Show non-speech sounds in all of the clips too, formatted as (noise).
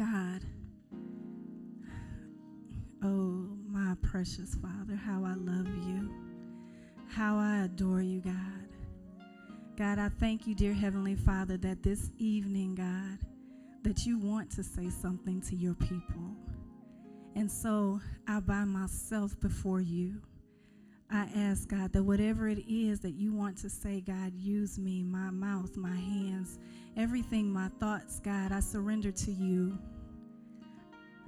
God, oh, my precious Father, how I love you, how I adore you, God. God, I thank you, dear Heavenly Father, that this evening, God, that you want to say something to your people. And so I bow myself before you. I ask, God, that whatever it is that you want to say, God, use me, my mouth, my hands, everything, my thoughts, God, I surrender to you.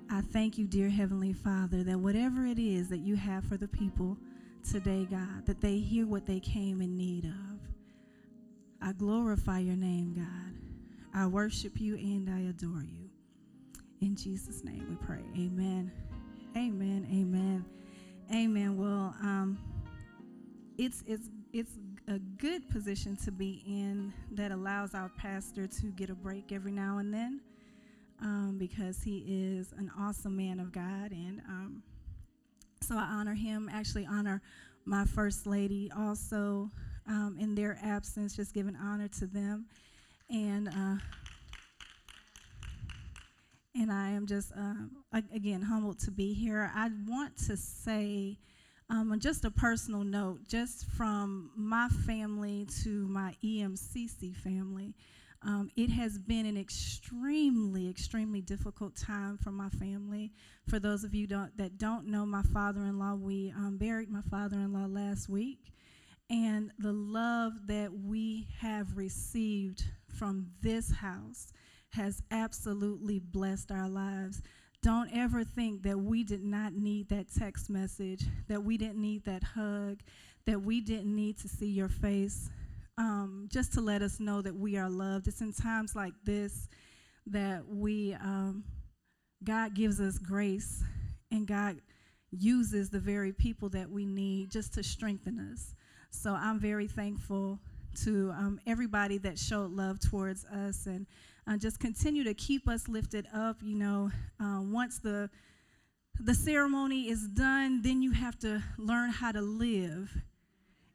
I thank you, dear Heavenly Father, that whatever it is that you have for the people today, God, that they hear what they came in need of. I glorify your name, God. I worship you and I adore you. In Jesus' name we pray. Amen. Amen. Amen. Amen. Well, um, it's it's it's a good position to be in that allows our pastor to get a break every now and then um, because he is an awesome man of God. And um, so I honor him, actually, honor my first lady also um, in their absence, just giving honor to them. And uh, and I am just, um, again, humbled to be here. I want to say, um, just a personal note, just from my family to my EMCC family, um, it has been an extremely, extremely difficult time for my family. For those of you don't, that don't know my father in law, we um, buried my father in law last week. And the love that we have received from this house has absolutely blessed our lives. Don't ever think that we did not need that text message, that we didn't need that hug, that we didn't need to see your face, um, just to let us know that we are loved. It's in times like this that we, um, God gives us grace, and God uses the very people that we need just to strengthen us. So I'm very thankful to um, everybody that showed love towards us and uh, just continue to keep us lifted up. You know, uh, once the the ceremony is done, then you have to learn how to live.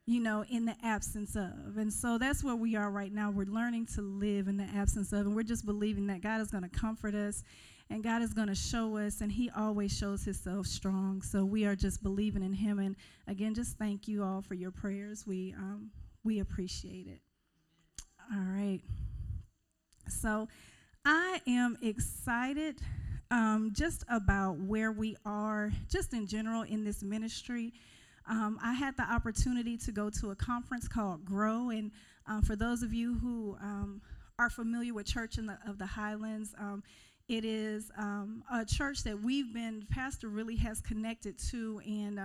You know, in the absence of. And so that's where we are right now. We're learning to live in the absence of. And we're just believing that God is going to comfort us and God is going to show us, and He always shows Himself strong. So we are just believing in Him. And again, just thank you all for your prayers. We, um, we appreciate it. All right. So I am excited um, just about where we are, just in general, in this ministry. Um, I had the opportunity to go to a conference called Grow, and um, for those of you who um, are familiar with Church in the, of the Highlands, um, it is um, a church that we've been, Pastor really has connected to, and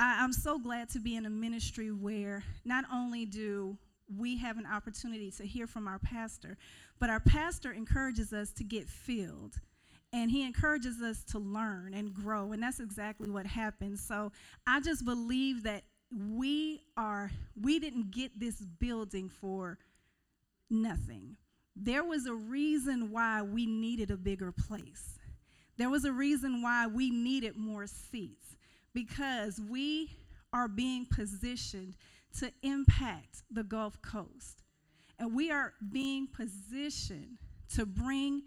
I, I'm so glad to be in a ministry where not only do we have an opportunity to hear from our pastor. But our pastor encourages us to get filled. And he encourages us to learn and grow. And that's exactly what happened. So I just believe that we are, we didn't get this building for nothing. There was a reason why we needed a bigger place. There was a reason why we needed more seats because we are being positioned to impact the Gulf Coast. And we are being positioned to bring,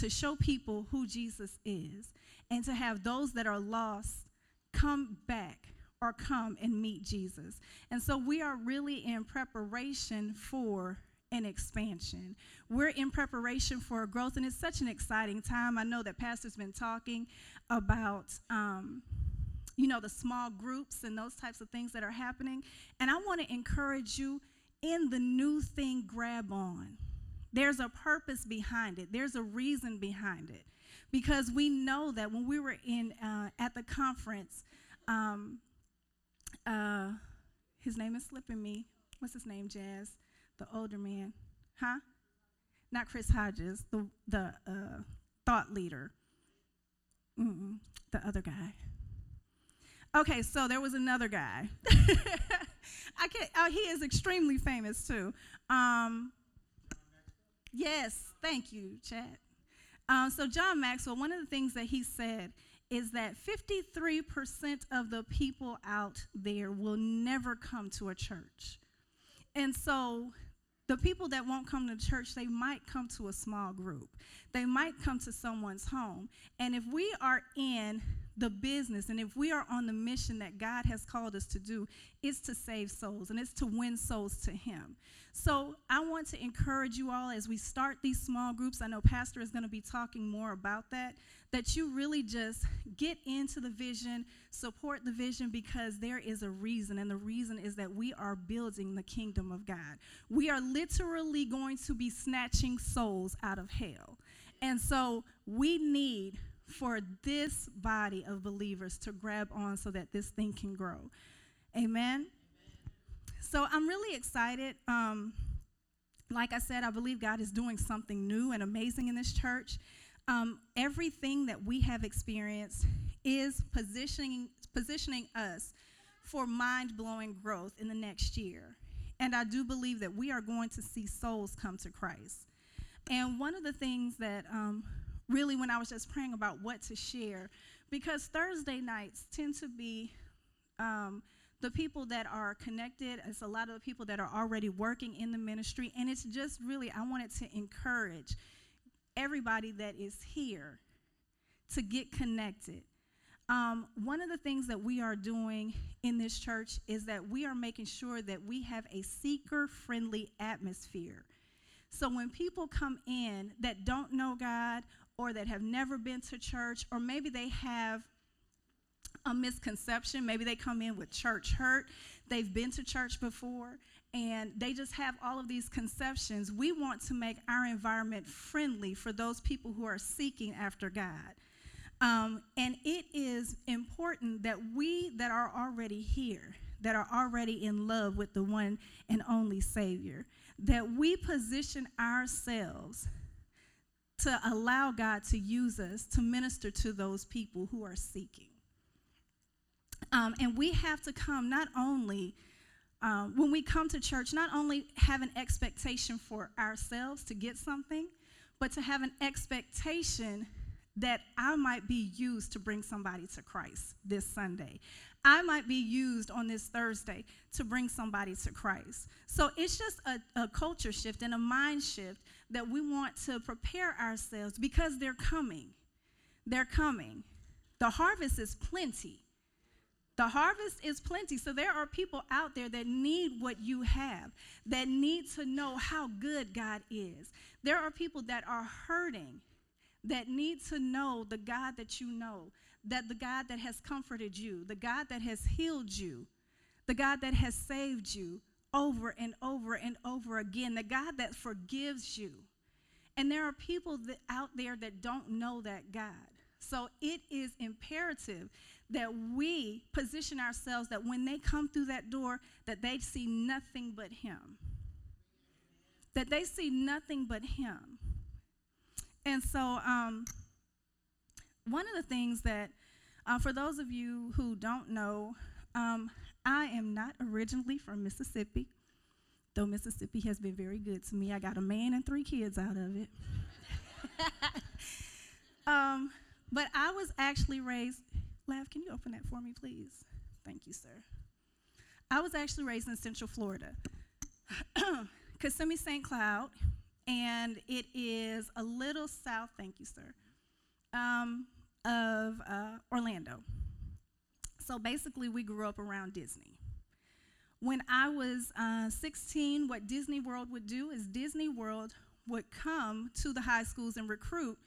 to show people who Jesus is, and to have those that are lost come back or come and meet Jesus. And so we are really in preparation for an expansion. We're in preparation for growth, and it's such an exciting time. I know that Pastor's been talking about. Um, you know, the small groups and those types of things that are happening. And I want to encourage you in the new thing, grab on. There's a purpose behind it, there's a reason behind it. Because we know that when we were in uh, at the conference, um, uh, his name is slipping me. What's his name, Jazz? The older man, huh? Not Chris Hodges, the the uh, thought leader. Mm-mm, the other guy. Okay, so there was another guy. (laughs) I can oh, he is extremely famous too. Um, yes, thank you, Chad. Um, so John Maxwell, one of the things that he said is that 53% of the people out there will never come to a church. And so The people that won't come to church, they might come to a small group. They might come to someone's home. And if we are in the business and if we are on the mission that God has called us to do, it's to save souls and it's to win souls to Him. So I want to encourage you all as we start these small groups. I know Pastor is going to be talking more about that, that you really just get into the vision, support the vision because there is a reason, and the reason is that we are building the kingdom of God. We are literally going to be snatching souls out of hell. And so we need for this body of believers to grab on so that this thing can grow. Amen. Amen. So I'm really excited. Um, like I said, I believe God is doing something new and amazing in this church. Um, everything that we have experienced is positioning positioning us for mind blowing growth in the next year. And I do believe that we are going to see souls come to Christ. And one of the things that um, really, when I was just praying about what to share, because Thursday nights tend to be um, the people that are connected, it's a lot of the people that are already working in the ministry, and it's just really, I wanted to encourage everybody that is here to get connected. Um, one of the things that we are doing in this church is that we are making sure that we have a seeker friendly atmosphere. So when people come in that don't know God or that have never been to church, or maybe they have a misconception. Maybe they come in with church hurt. They've been to church before and they just have all of these conceptions. We want to make our environment friendly for those people who are seeking after God. Um, and it is important that we that are already here, that are already in love with the one and only Savior, that we position ourselves to allow God to use us to minister to those people who are seeking. Um, and we have to come not only, um, when we come to church, not only have an expectation for ourselves to get something, but to have an expectation that I might be used to bring somebody to Christ this Sunday. I might be used on this Thursday to bring somebody to Christ. So it's just a, a, culture shift and a mind shift that we want to prepare ourselves because they're coming. They're coming. The harvest is plenty, the harvest is plenty. So there are people out there that need what you have, that need to know how good God is. There are people that are hurting, that need to know the God that you know, that the God that has comforted you, the God that has healed you, the God that has saved you over and over and over again, the God that forgives you. And there are people that out there that don't know that God. So it is imperative that we position ourselves that when they come through that door that they see nothing but him that they see nothing but him and so um, one of the things that uh, for those of you who don't know um, i am not originally from mississippi though mississippi has been very good to me i got a man and three kids out of it (laughs) um, but i was actually raised Lav, can you open that for me, please? Thank you, sir. I was actually raised in Central Florida, (clears throat) Kissimmee St. Cloud, and it is a little south, thank you, sir, um, of uh, Orlando. So basically, we grew up around Disney. When I was uh, 16, what Disney World would do is Disney World would come to the high schools and recruit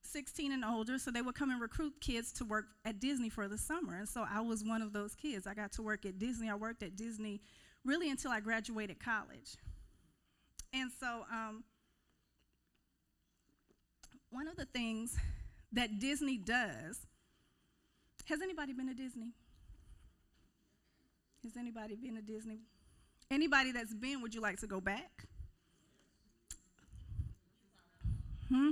16 and older, so they would come and recruit kids to work at Disney for the summer. And so I was one of those kids. I got to work at Disney. I worked at Disney really until I graduated college. And so um, one of the things that Disney does, has anybody been to Disney? Has anybody been to Disney? Anybody that's been, would you like to go back? Hmm?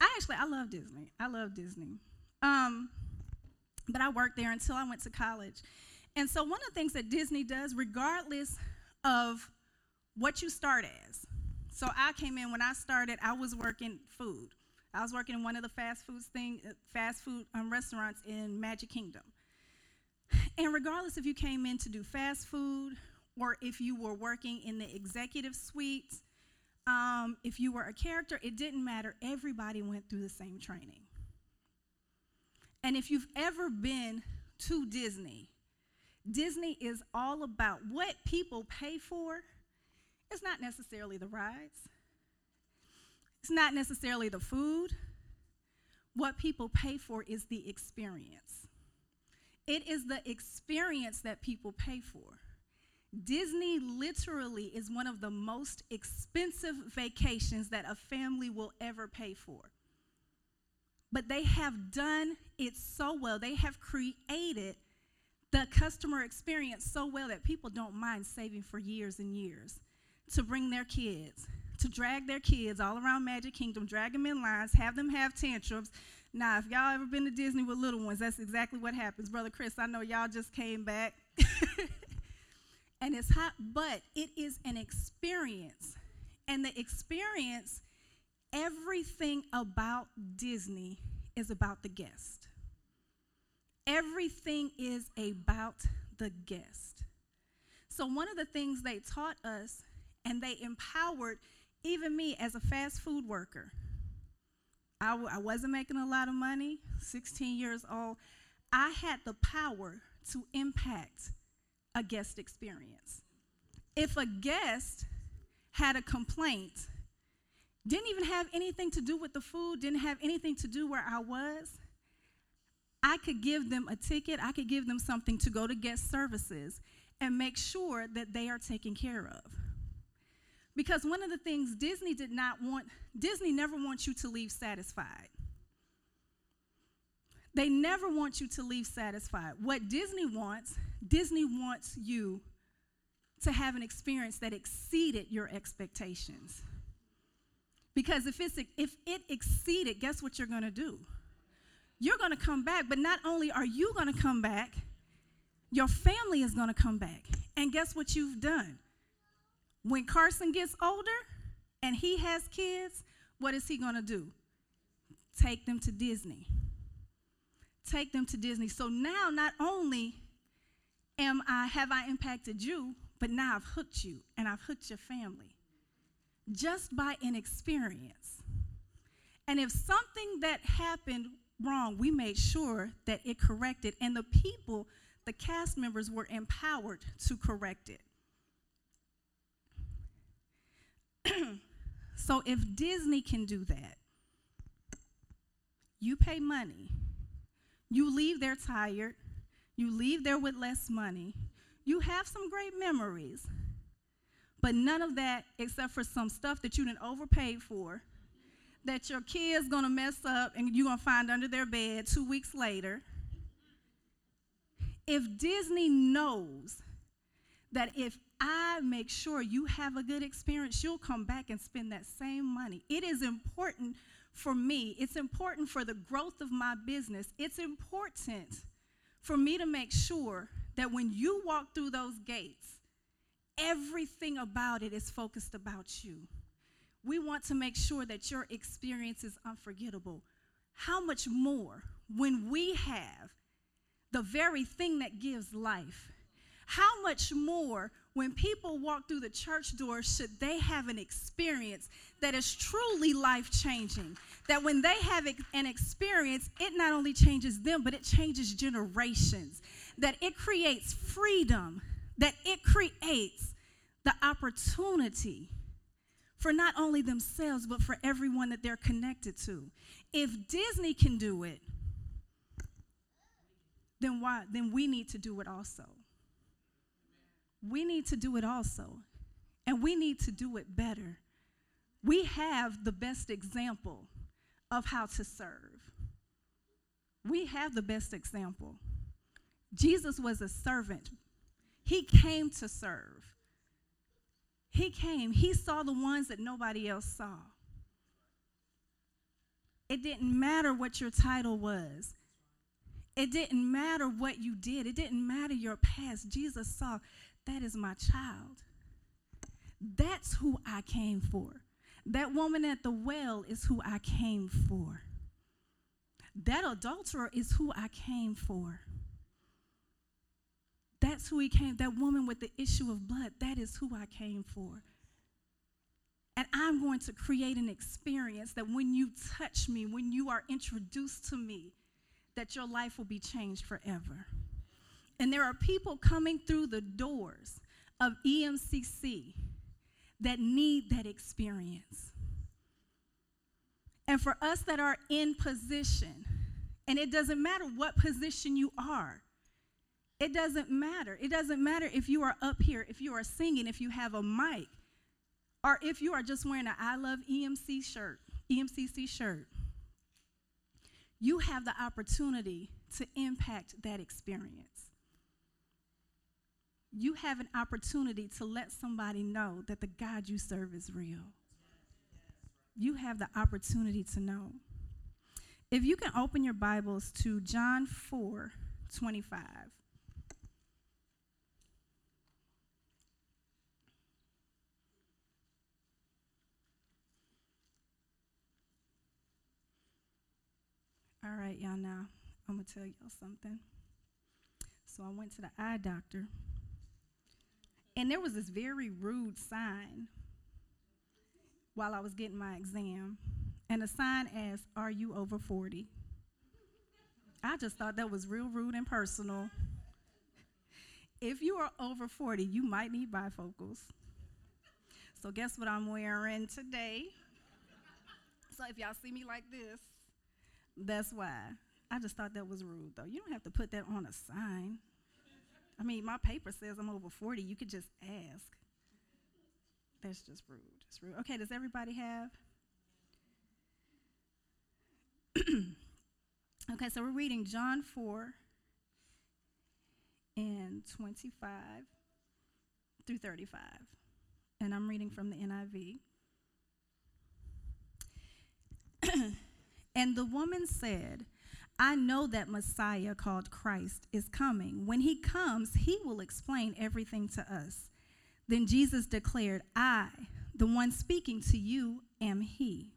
I actually I love Disney. I love Disney. Um, but I worked there until I went to college. And so one of the things that Disney does, regardless of what you start as. So I came in when I started, I was working food. I was working in one of the fast food thing, uh, fast food um, restaurants in Magic Kingdom. And regardless if you came in to do fast food or if you were working in the executive suite, um, if you were a character, it didn't matter. Everybody went through the same training. And if you've ever been to Disney, Disney is all about what people pay for. It's not necessarily the rides, it's not necessarily the food. What people pay for is the experience. It is the experience that people pay for. Disney literally is one of the most expensive vacations that a family will ever pay for. But they have done it so well. They have created the customer experience so well that people don't mind saving for years and years to bring their kids, to drag their kids all around Magic Kingdom, drag them in lines, have them have tantrums. Now, if y'all ever been to Disney with little ones, that's exactly what happens. Brother Chris, I know y'all just came back. (laughs) and it's hot, but it is an experience. And the experience, everything about Disney is about the guest. Everything is about the guest. So, one of the things they taught us and they empowered even me as a fast food worker. I w- I wasn't making a lot of money, 16 years old. I had the power to impact a guest experience. If a guest had a complaint, didn't even have anything to do with the food, didn't have anything to do where I was, I could give them a ticket, I could give them something to go to guest services and make sure that they are taken care of. Because one of the things Disney did not want, Disney never wants you to leave satisfied. They never want you to leave satisfied. What Disney wants, Disney wants you to have an experience that exceeded your expectations. Because if, it's, if it exceeded, guess what you're going to do? You're going to come back, but not only are you going to come back, your family is going to come back. And guess what you've done? When Carson gets older and he has kids, what is he going to do? Take them to Disney take them to Disney. So now not only am I have I impacted you, but now I've hooked you and I've hooked your family just by an experience. And if something that happened wrong, we made sure that it corrected and the people, the cast members were empowered to correct it. (clears throat) so if Disney can do that, you pay money you leave there tired. You leave there with less money. You have some great memories, but none of that except for some stuff that you didn't overpay for that your kid's gonna mess up and you're gonna find under their bed two weeks later. If Disney knows that if I make sure you have a good experience, you'll come back and spend that same money. It is important for me, it's important for the growth of my business. It's important for me to make sure that when you walk through those gates, everything about it is focused about you. We want to make sure that your experience is unforgettable. How much more when we have the very thing that gives life? How much more when people walk through the church door should they have an experience that is truly life changing? That when they have an experience, it not only changes them, but it changes generations. That it creates freedom, that it creates the opportunity for not only themselves, but for everyone that they're connected to. If Disney can do it, then why then we need to do it also we need to do it also. And we need to do it better. We have the best example of how to serve. We have the best example. Jesus was a servant, he came to serve. He came, he saw the ones that nobody else saw. It didn't matter what your title was. It didn't matter what you did. It didn't matter your past. Jesus saw that is my child. That's who I came for. That woman at the well is who I came for. That adulterer is who I came for. That's who he came. That woman with the issue of blood, that is who I came for. And I'm going to create an experience that when you touch me, when you are introduced to me, that your life will be changed forever. And there are people coming through the doors of EMCC that need that experience. And for us that are in position, and it doesn't matter what position you are, it doesn't matter. It doesn't matter if you are up here, if you are singing, if you have a mic, or if you are just wearing an I love EMC shirt, EMCC shirt. You have the opportunity to impact that experience. You have an opportunity to let somebody know that the God you serve is real. You have the opportunity to know. If you can open your Bibles to John 4 25. All right, y'all, now I'm going to tell y'all something. So I went to the eye doctor, and there was this very rude sign while I was getting my exam. And the sign asked, Are you over 40? I just thought that was real rude and personal. If you are over 40, you might need bifocals. So, guess what I'm wearing today? So, if y'all see me like this, that's why. I just thought that was rude, though. You don't have to put that on a sign. I mean, my paper says I'm over 40. You could just ask. That's just rude. Just rude. Okay, does everybody have? (clears throat) okay, so we're reading John 4 and 25 through 35. And I'm reading from the NIV. (clears throat) and the woman said, I know that Messiah called Christ is coming. When he comes, he will explain everything to us. Then Jesus declared, I, the one speaking to you, am he.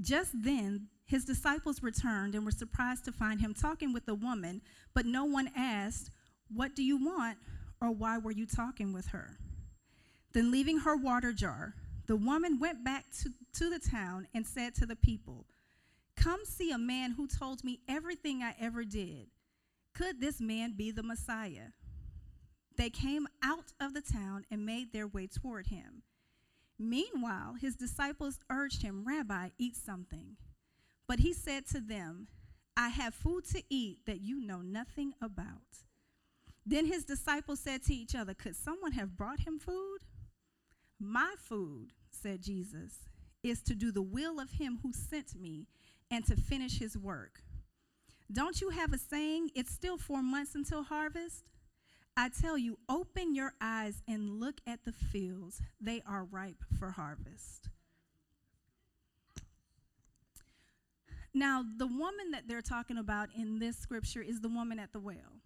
Just then, his disciples returned and were surprised to find him talking with a woman, but no one asked, What do you want? or Why were you talking with her? Then, leaving her water jar, the woman went back to, to the town and said to the people, Come see a man who told me everything I ever did. Could this man be the Messiah? They came out of the town and made their way toward him. Meanwhile, his disciples urged him, Rabbi, eat something. But he said to them, I have food to eat that you know nothing about. Then his disciples said to each other, Could someone have brought him food? My food, said Jesus, is to do the will of him who sent me and to finish his work. Don't you have a saying, It's still four months until harvest? I tell you, open your eyes and look at the fields. They are ripe for harvest. Now, the woman that they're talking about in this scripture is the woman at the well.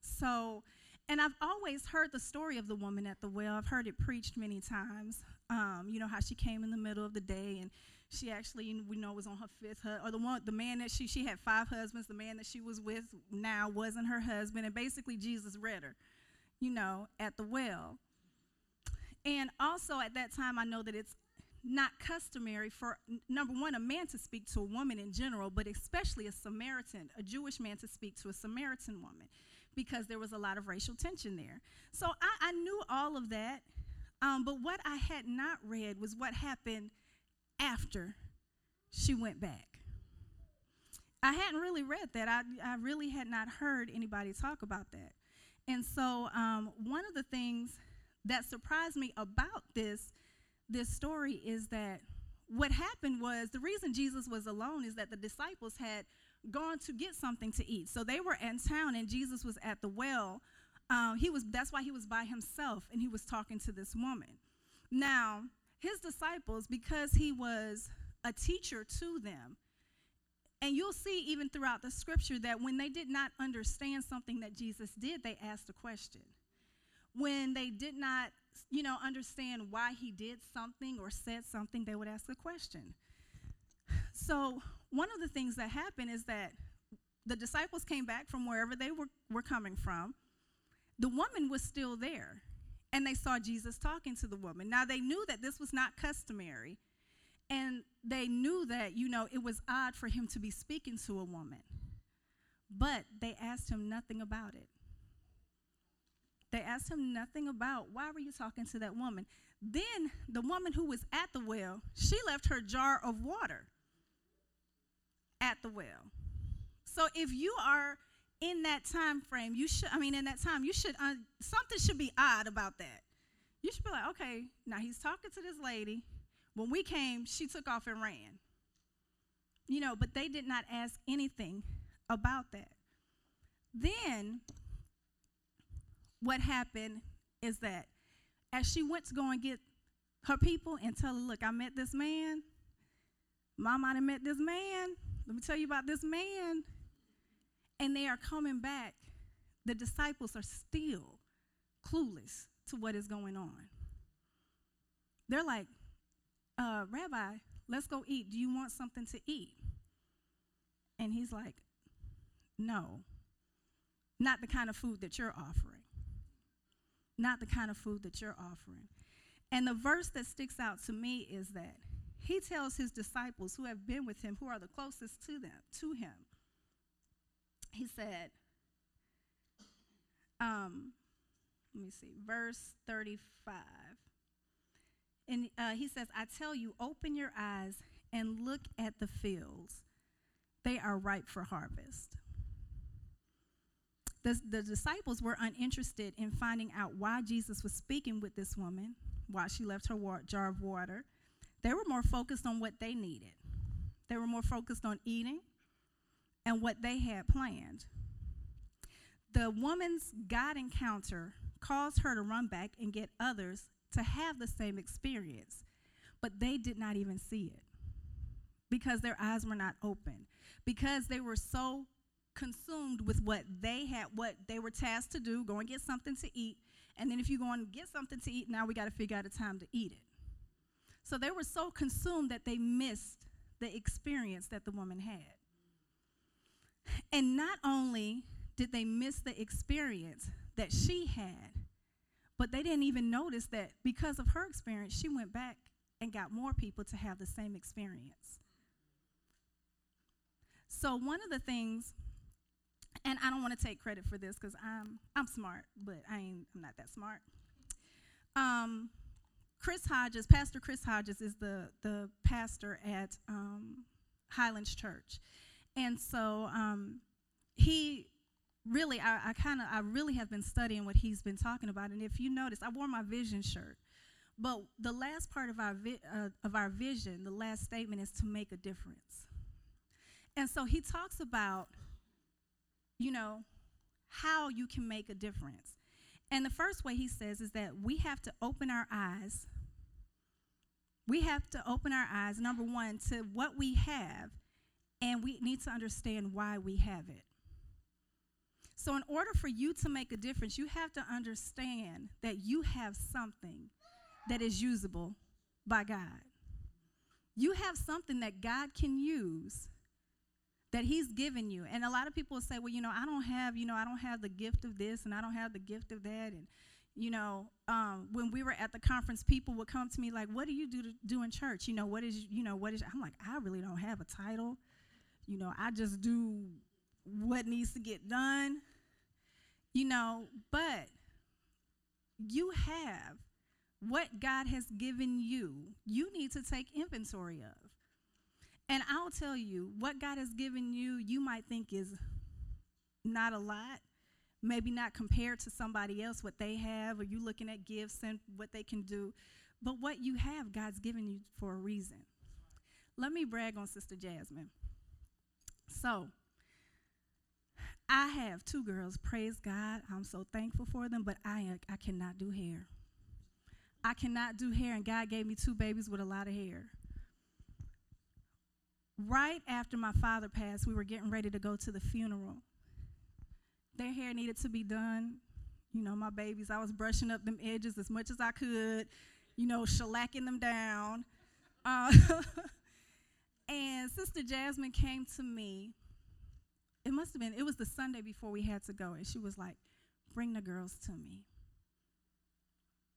So, and I've always heard the story of the woman at the well. I've heard it preached many times. Um, you know how she came in the middle of the day and she actually we know was on her fifth husband or the one the man that she she had five husbands the man that she was with now wasn't her husband and basically jesus read her you know at the well. And also at that time i know that it's not customary for number one a man to speak to a woman in general but especially a samaritan a jewish man to speak to a samaritan woman because there was a lot of racial tension there. So i, I knew all of that um, but what i had not read was what happened after she went back. I hadn't really read that. I, I really had not heard anybody talk about that. And so, um, one of the things that surprised me about this, this story is that what happened was the reason Jesus was alone is that the disciples had gone to get something to eat. So they were in town, and Jesus was at the well. Um, he was that's why he was by himself, and he was talking to this woman. Now, his disciples, because he was a teacher to them, and you'll see even throughout the scripture that when they did not understand something that Jesus did, they asked a question. When they did not, you know, understand why he did something or said something, they would ask a question. So, one of the things that happened is that the disciples came back from wherever they were, were coming from, the woman was still there, and they saw Jesus talking to the woman. Now, they knew that this was not customary, and they knew that, you know, it was odd for him to be speaking to a woman. But they asked him nothing about it. They asked him nothing about why were you talking to that woman? Then the woman who was at the well, she left her jar of water at the well. So if you are in that time frame, you should I mean in that time, you should uh, something should be odd about that. You should be like, "Okay, now he's talking to this lady. When we came, she took off and ran." You know, but they did not ask anything about that. Then what happened is that as she went to go and get her people and tell her, look, I met this man. Mom, I met this man. Let me tell you about this man. And they are coming back. The disciples are still clueless to what is going on. They're like, uh, Rabbi, let's go eat. Do you want something to eat? And he's like, No, not the kind of food that you're offering not the kind of food that you're offering. And the verse that sticks out to me is that he tells his disciples who have been with him, who are the closest to them, to him, he said, um, let me see, verse 35. And uh, he says, I tell you, open your eyes and look at the fields. They are ripe for harvest. The, the disciples were uninterested in finding out why Jesus was speaking with this woman, why she left her jar of water. They were more focused on what they needed, they were more focused on eating and what they had planned. The woman's God encounter caused her to run back and get others to have the same experience, but they did not even see it because their eyes were not open, because they were so consumed with what they had, what they were tasked to do, go and get something to eat. And then if you go and get something to eat, now we got to figure out a time to eat it. So they were so consumed that they missed the experience that the woman had. And not only did they miss the experience that she had, but they didn't even notice that because of her experience, she went back and got more people to have the same experience. So, one of the things and I don't want to take credit for this because I'm I'm smart, but I ain't I'm not that smart. Um, Chris Hodges, Pastor Chris Hodges, is the the pastor at um, Highlands Church, and so um, he really I, I kind of I really have been studying what he's been talking about. And if you notice, I wore my vision shirt, but the last part of our vi- uh, of our vision, the last statement is to make a difference. And so he talks about you know, how you can make a difference. And the first way he says is that we have to open our eyes. We have to open our eyes, number one, to what we have, and we need to understand why we have it. So, in order for you to make a difference, you have to understand that you have something that is usable by God. You have something that God can use that he's given you. And a lot of people say, well, you know, I don't have, you know, I don't have the gift of this and I don't have the gift of that. And, you know, um, when we were at the conference, people would come to me like, what do you do to do in church? You know, what is, you know, what is, I'm like, I really don't have a title. You know, I just do what needs to get done. You know, but you have what God has given you, you need to take inventory of. And I'll tell you, what God has given you, you might think is not a lot, maybe not compared to somebody else, what they have, or you looking at gifts and what they can do. But what you have, God's given you for a reason. Let me brag on Sister Jasmine. So, I have two girls, praise God. I'm so thankful for them, but I, I cannot do hair. I cannot do hair, and God gave me two babies with a lot of hair right after my father passed, we were getting ready to go to the funeral. Their hair needed to be done. You know, my babies, I was brushing up them edges as much as I could, you know, shellacking them down. Uh, (laughs) and Sister Jasmine came to me. It must have been, it was the Sunday before we had to go. And she was like, bring the girls to me.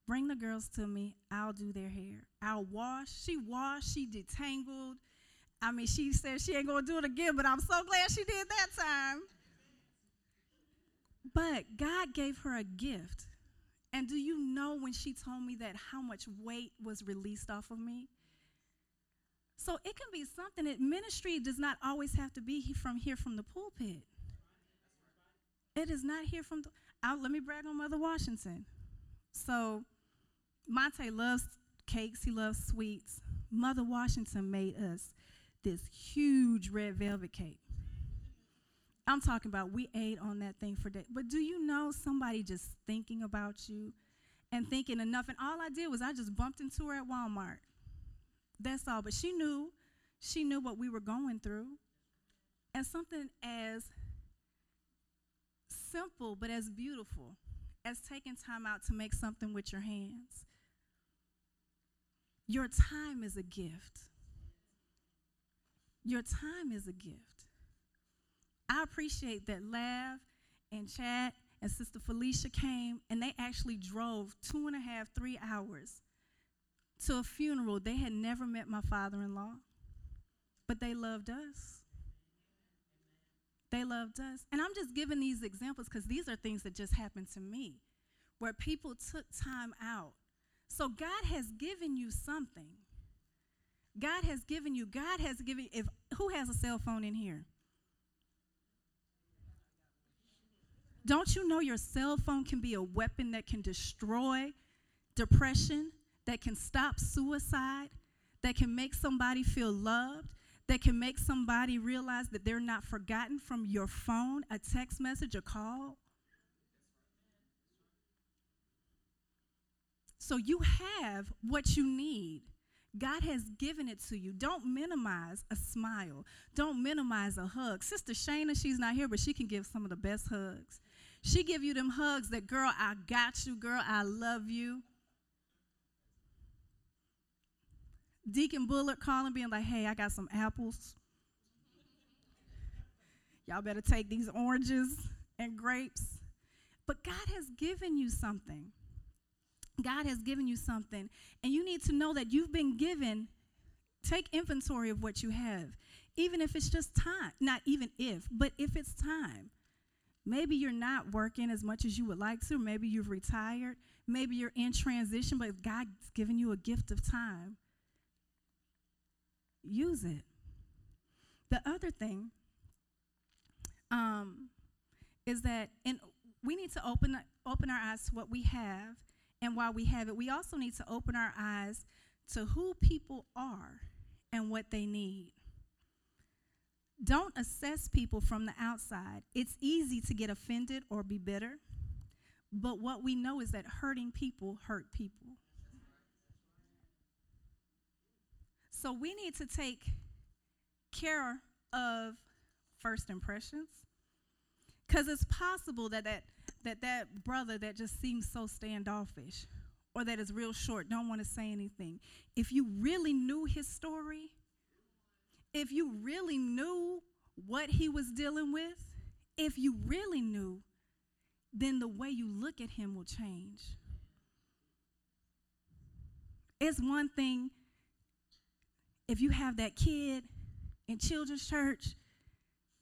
Bring the girls to me. I'll do their hair. I'll wash. She washed. She detangled. I mean, she said she ain't going to do it again, but I'm so glad she did that time. But God gave her a gift. And do you know when she told me that how much weight was released off of me? So it can be something that ministry does not always have to be from here from the pulpit. It is not here from the. I'll, let me brag on Mother Washington. So Monte loves cakes, he loves sweets. Mother Washington made us this huge red velvet cake. I'm talking about we ate on that thing for days. But do you know somebody just thinking about you and thinking enough? And all I did was I just bumped into her at Walmart. That's all. But she knew, she knew what we were going through. And something as simple but as beautiful as taking time out to make something with your hands. Your time is a gift. Your time is a gift. I appreciate that Lav and Chad and Sister Felicia came and they actually drove two and a half, three hours to a funeral. They had never met my father in law, but they loved us. They loved us. And I'm just giving these examples because these are things that just happened to me where people took time out. So God has given you something. God has given you, God has given if who has a cell phone in here? Don't you know your cell phone can be a weapon that can destroy depression, that can stop suicide, that can make somebody feel loved, that can make somebody realize that they're not forgotten from your phone, a text message, a call? So you have what you need. God has given it to you. Don't minimize a smile. Don't minimize a hug. Sister Shana, she's not here, but she can give some of the best hugs. She give you them hugs that, girl, I got you, girl, I love you. Deacon Bullard calling, being like, hey, I got some apples. Y'all better take these oranges and grapes. But God has given you something. God has given you something. And you need to know that you've been given, take inventory of what you have. Even if it's just time, not even if, but if it's time. Maybe you're not working as much as you would like to. Maybe you've retired. Maybe you're in transition, but God's given you a gift of time. Use it. The other thing um, is that in, we need to open, open our eyes to what we have, and while we have it, we also need to open our eyes to who people are and what they need. Don't assess people from the outside. It's easy to get offended or be bitter, but what we know is that hurting people hurt people. So we need to take care of first impressions because it's possible that that, that that brother that just seems so standoffish or that is real short, don't want to say anything, if you really knew his story, if you really knew what he was dealing with, if you really knew, then the way you look at him will change. It's one thing if you have that kid in children's church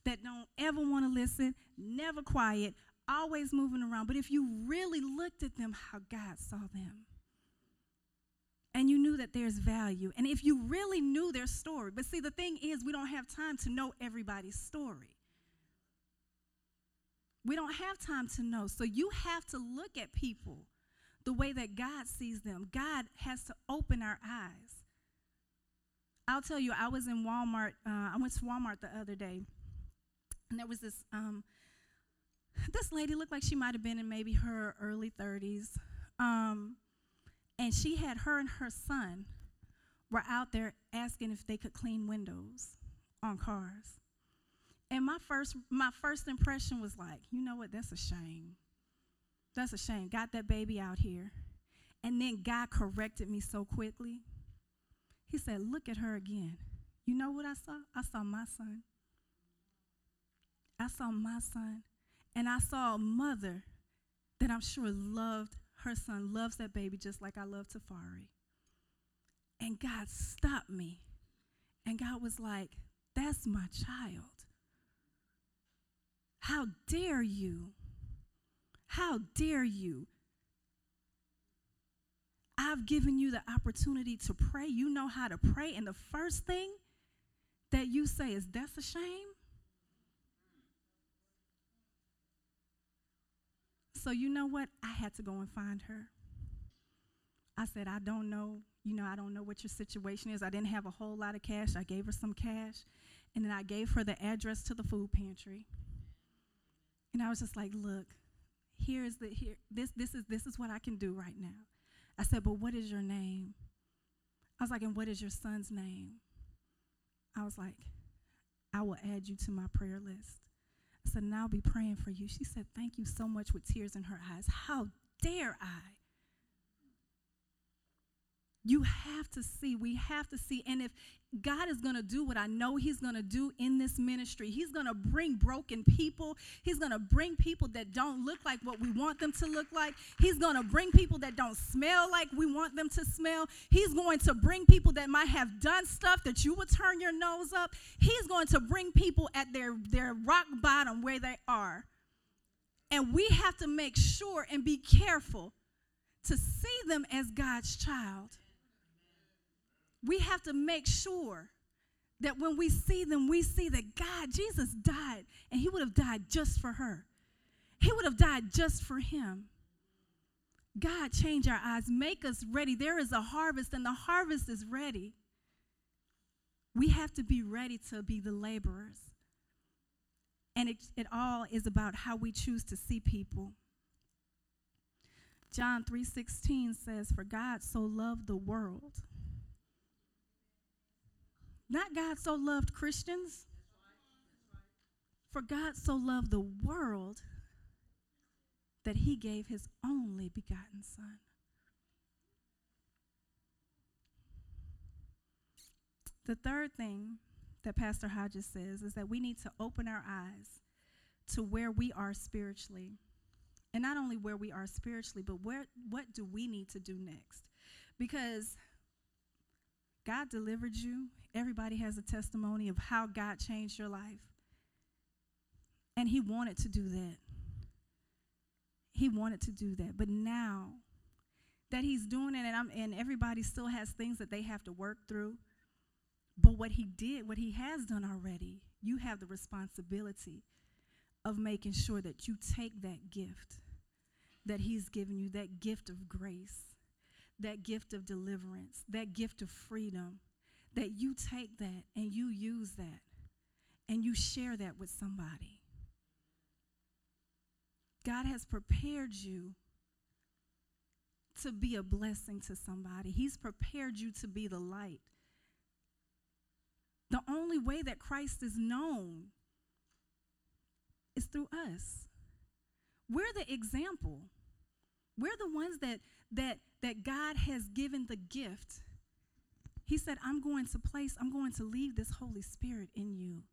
that don't ever want to listen, never quiet, always moving around, but if you really looked at them how God saw them, and you knew that there's value. And if you really knew their story, but see, the thing is, we don't have time to know everybody's story. We don't have time to know. So you have to look at people the way that God sees them. God has to open our eyes. I'll tell you, I was in Walmart. Uh, I went to Walmart the other day, and there was this um, this lady looked like she might have been in maybe her early 30s. Um, and she had her and her son were out there asking if they could clean windows on cars. And my first my first impression was like, you know what, that's a shame. That's a shame. Got that baby out here. And then God corrected me so quickly. He said, Look at her again. You know what I saw? I saw my son. I saw my son. And I saw a mother that I'm sure loved her son, loves that baby just like I love Tafari. And God stopped me. And God was like, That's my child. How dare you? How dare you? I've given you the opportunity to pray. You know how to pray. And the first thing that you say is, That's a shame. So, you know what? I had to go and find her. I said, I don't know. You know, I don't know what your situation is. I didn't have a whole lot of cash. I gave her some cash. And then I gave her the address to the food pantry. And I was just like, look, here's the here this this is this is what I can do right now. I said, but what is your name? I was like, and what is your son's name? I was like, I will add you to my prayer list. I said, and I'll be praying for you. She said, thank you so much with tears in her eyes. How dare I? You have to see. We have to see. And if God is going to do what I know He's going to do in this ministry, He's going to bring broken people. He's going to bring people that don't look like what we want them to look like. He's going to bring people that don't smell like we want them to smell. He's going to bring people that might have done stuff that you would turn your nose up. He's going to bring people at their, their rock bottom where they are. And we have to make sure and be careful to see them as God's child we have to make sure that when we see them, we see that God, Jesus died, and He would have died just for her. He would have died just for him. God, change our eyes, make us ready. There is a harvest, and the harvest is ready. We have to be ready to be the laborers. And it, it all is about how we choose to see people. John 3:16 says, "For God so loved the world not God so loved Christians. For God so loved the world that he gave his only begotten Son. The third thing that Pastor Hodges says is that we need to open our eyes to where we are spiritually. And not only where we are spiritually, but where what do we need to do next? Because God delivered you. Everybody has a testimony of how God changed your life. And He wanted to do that. He wanted to do that. But now that He's doing it, and, I'm, and everybody still has things that they have to work through. But what He did, what He has done already, you have the responsibility of making sure that you take that gift that He's given you, that gift of grace that gift of deliverance, that gift of freedom, that you take that and you use that and you share that with somebody. God has prepared you to be a blessing to somebody, He's prepared you to be the light. The only way that Christ is known is through us. We're the example. We're the ones that that that God has given the gift. He said, I'm going to place, I'm going to leave this Holy Spirit in you.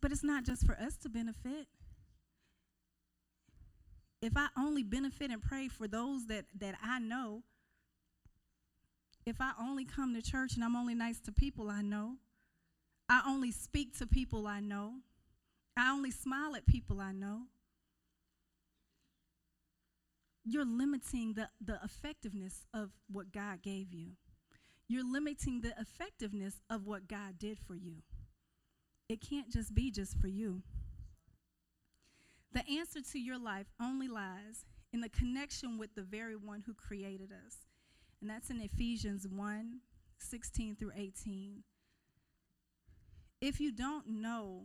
But it's not just for us to benefit. If I only benefit and pray for those that, that I know, if I only come to church and I'm only nice to people I know, I only speak to people I know, I only smile at people I know, you're limiting the, the effectiveness of what God gave you. You're limiting the effectiveness of what God did for you. It can't just be just for you. The answer to your life only lies in the connection with the very one who created us. And that's in Ephesians 1 16 through 18. If you don't know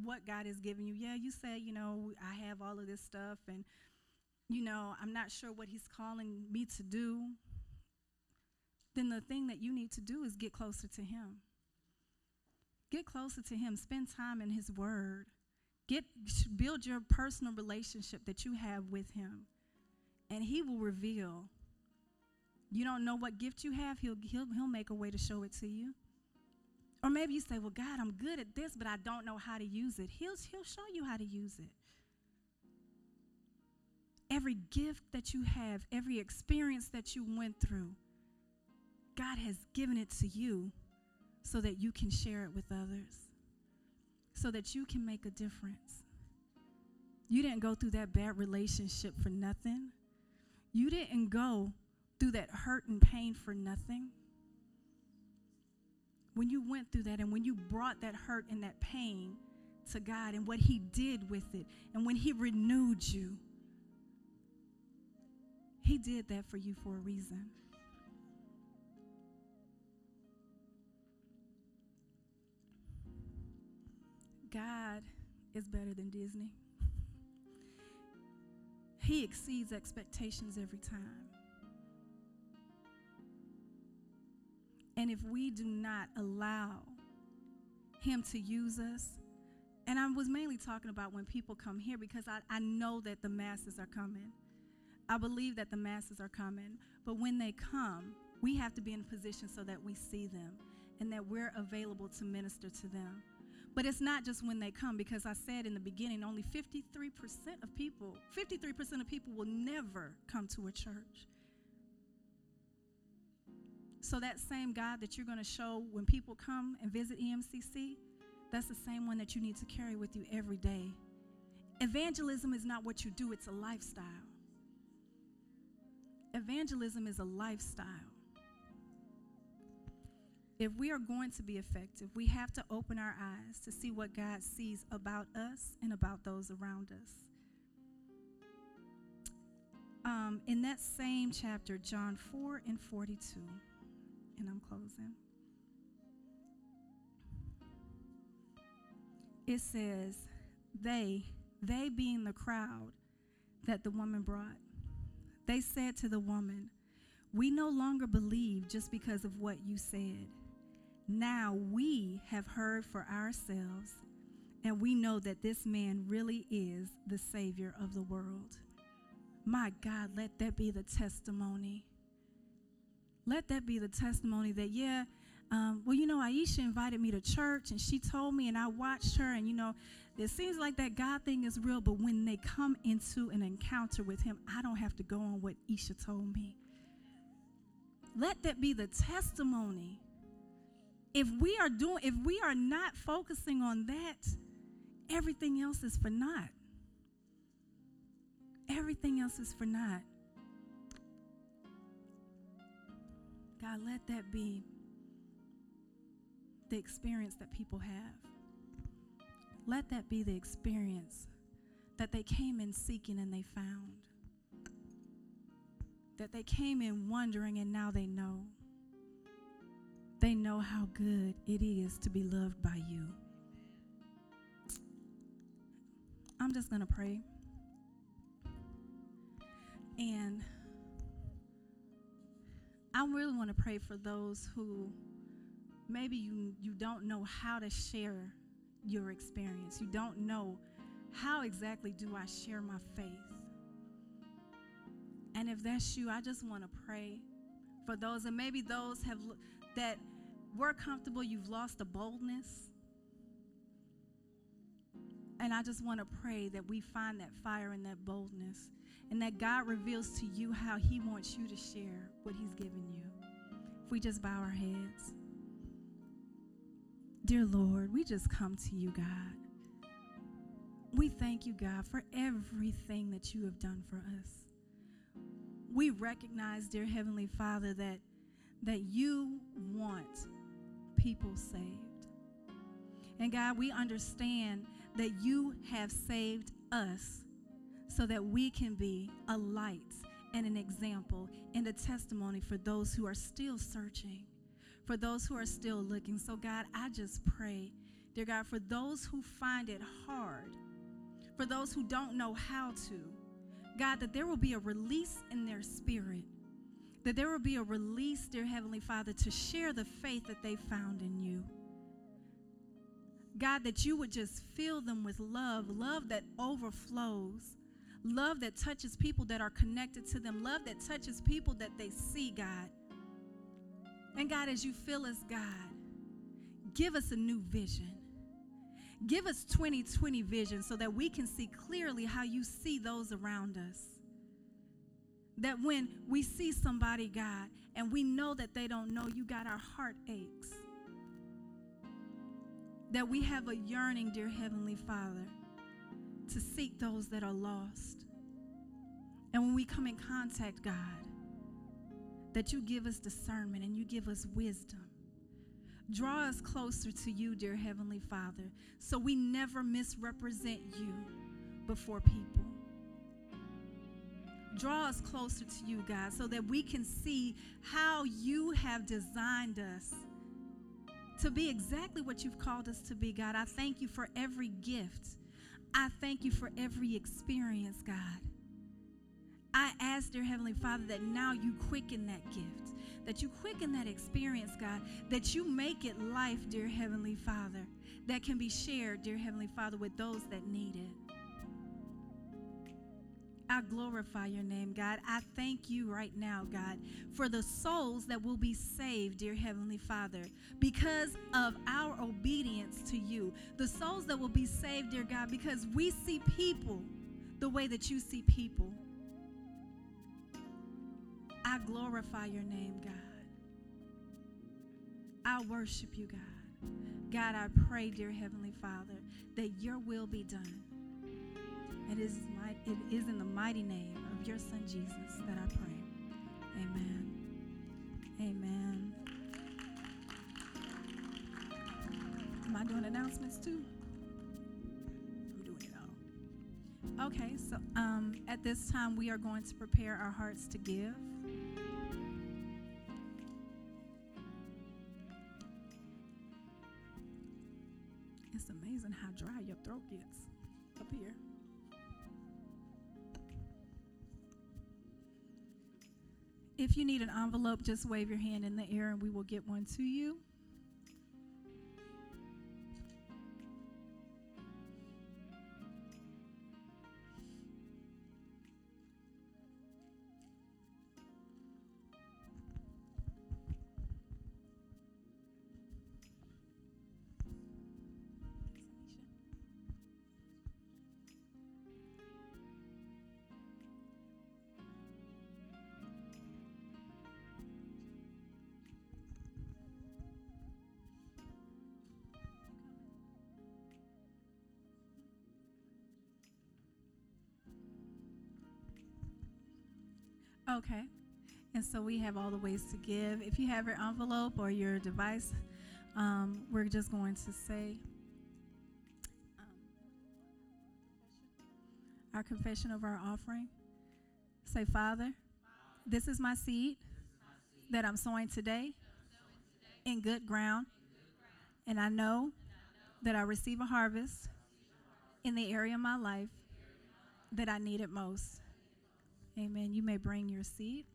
what God has given you, yeah, you say, you know, I have all of this stuff and you know, I'm not sure what he's calling me to do, then the thing that you need to do is get closer to him. Get closer to him, spend time in his word. Get build your personal relationship that you have with him. And he will reveal. You don't know what gift you have, he'll he'll he'll make a way to show it to you. Or maybe you say, "Well, God, I'm good at this, but I don't know how to use it." He'll he'll show you how to use it. every gift that you have, every experience that you went through, God has given it to you so that you can share it with others, so that you can make a difference. You didn't go through that bad relationship for nothing. You didn't go through that hurt and pain for nothing. When you went through that and when you brought that hurt and that pain to God and what He did with it, and when He renewed you, He did that for you for a reason. God is better than Disney. He exceeds expectations every time. And if we do not allow Him to use us, and I was mainly talking about when people come here because I, I know that the masses are coming. I believe that the masses are coming. But when they come, we have to be in a position so that we see them and that we're available to minister to them. But it's not just when they come, because I said in the beginning, only 53% of people, 53% of people will never come to a church. So that same God that you're going to show when people come and visit EMCC, that's the same one that you need to carry with you every day. Evangelism is not what you do, it's a lifestyle. Evangelism is a lifestyle. If we are going to be effective, we have to open our eyes to see what God sees about us and about those around us. Um, in that same chapter, John 4 and 42, and I'm closing. It says, they, they being the crowd that the woman brought, they said to the woman, We no longer believe just because of what you said. Now we have heard for ourselves, and we know that this man really is the Savior of the world. My God, let that be the testimony. Let that be the testimony that, yeah, um, well, you know, Aisha invited me to church and she told me, and I watched her, and you know, it seems like that God thing is real, but when they come into an encounter with Him, I don't have to go on what Aisha told me. Let that be the testimony if we are doing if we are not focusing on that everything else is for naught. Everything else is for naught. God let that be the experience that people have. Let that be the experience that they came in seeking and they found. That they came in wondering and now they know they know how good it is to be loved by you. I'm just going to pray. And I really want to pray for those who maybe you, you don't know how to share your experience. You don't know how exactly do I share my faith. And if that's you, I just want to pray for those, and maybe those have that we're comfortable, you've lost the boldness. And I just want to pray that we find that fire and that boldness, and that God reveals to you how He wants you to share what He's given you. If we just bow our heads. Dear Lord, we just come to you, God. We thank you, God, for everything that you have done for us. We recognize, dear Heavenly Father, that that you want people saved. And God, we understand that you have saved us so that we can be a light and an example and a testimony for those who are still searching, for those who are still looking. So, God, I just pray, dear God, for those who find it hard, for those who don't know how to, God, that there will be a release in their spirit that there will be a release, dear Heavenly Father, to share the faith that they found in you. God, that you would just fill them with love, love that overflows, love that touches people that are connected to them, love that touches people that they see, God. And God, as you fill us, God, give us a new vision. Give us 2020 vision so that we can see clearly how you see those around us. That when we see somebody, God, and we know that they don't know you, God, our heart aches. That we have a yearning, dear Heavenly Father, to seek those that are lost. And when we come in contact, God, that you give us discernment and you give us wisdom. Draw us closer to you, dear Heavenly Father, so we never misrepresent you before people. Draw us closer to you, God, so that we can see how you have designed us to be exactly what you've called us to be, God. I thank you for every gift. I thank you for every experience, God. I ask, dear Heavenly Father, that now you quicken that gift, that you quicken that experience, God, that you make it life, dear Heavenly Father, that can be shared, dear Heavenly Father, with those that need it. I glorify your name, God. I thank you right now, God, for the souls that will be saved, dear Heavenly Father, because of our obedience to you. The souls that will be saved, dear God, because we see people the way that you see people. I glorify your name, God. I worship you, God. God, I pray, dear Heavenly Father, that your will be done. It is, it is in the mighty name of your Son Jesus that I pray. Amen. Amen. Am I doing announcements too? I'm doing it all. Okay, so um, at this time, we are going to prepare our hearts to give. It's amazing how dry your throat gets up here. If you need an envelope, just wave your hand in the air and we will get one to you. Okay. And so we have all the ways to give. If you have your envelope or your device, um, we're just going to say um, our confession of our offering. Say, Father, this is my seed that I'm sowing today in good ground. And I know that I receive a harvest in the area of my life that I need it most. Amen. You may bring your seat.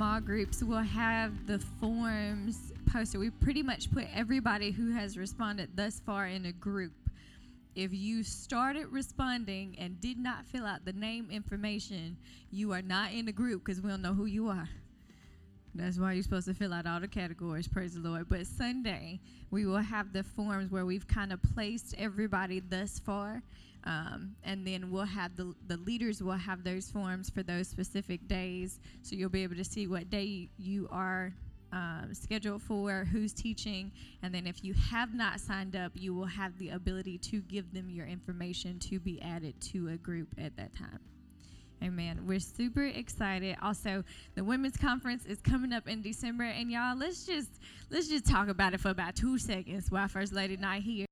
Small groups, we'll have the forms posted. We pretty much put everybody who has responded thus far in a group. If you started responding and did not fill out the name information, you are not in the group because we don't know who you are. That's why you're supposed to fill out all the categories, praise the Lord. But Sunday, we will have the forms where we've kind of placed everybody thus far um, and then we'll have the, the leaders will have those forms for those specific days. So you'll be able to see what day you are um, scheduled for, who's teaching. And then if you have not signed up, you will have the ability to give them your information to be added to a group at that time. Amen. We're super excited. Also, the women's conference is coming up in December, and y'all, let's just let's just talk about it for about two seconds while First Lady not here.